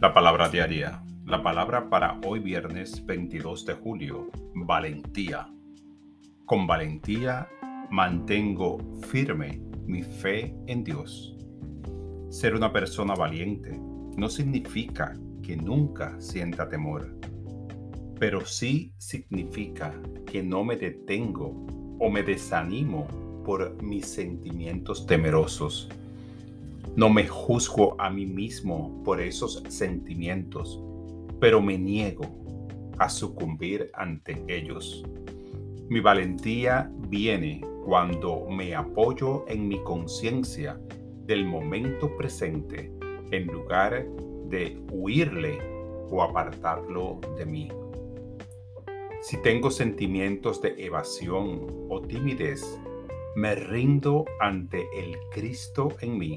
La palabra diaria. La palabra para hoy viernes 22 de julio. Valentía. Con valentía mantengo firme mi fe en Dios. Ser una persona valiente no significa que nunca sienta temor, pero sí significa que no me detengo o me desanimo por mis sentimientos temerosos no me juzgo a mí mismo por esos sentimientos, pero me niego a sucumbir ante ellos. Mi valentía viene cuando me apoyo en mi conciencia del momento presente en lugar de huirle o apartarlo de mí. Si tengo sentimientos de evasión o timidez, me rindo ante el Cristo en mí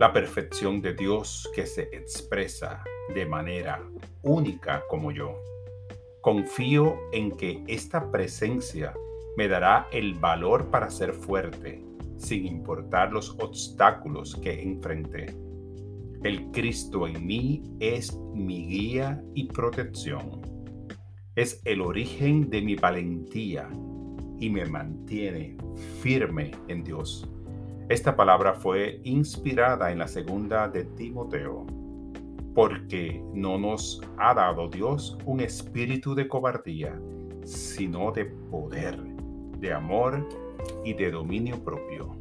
la perfección de Dios que se expresa de manera única como yo. Confío en que esta presencia me dará el valor para ser fuerte, sin importar los obstáculos que enfrente. El Cristo en mí es mi guía y protección. Es el origen de mi valentía y me mantiene firme en Dios. Esta palabra fue inspirada en la segunda de Timoteo, porque no nos ha dado Dios un espíritu de cobardía, sino de poder, de amor y de dominio propio.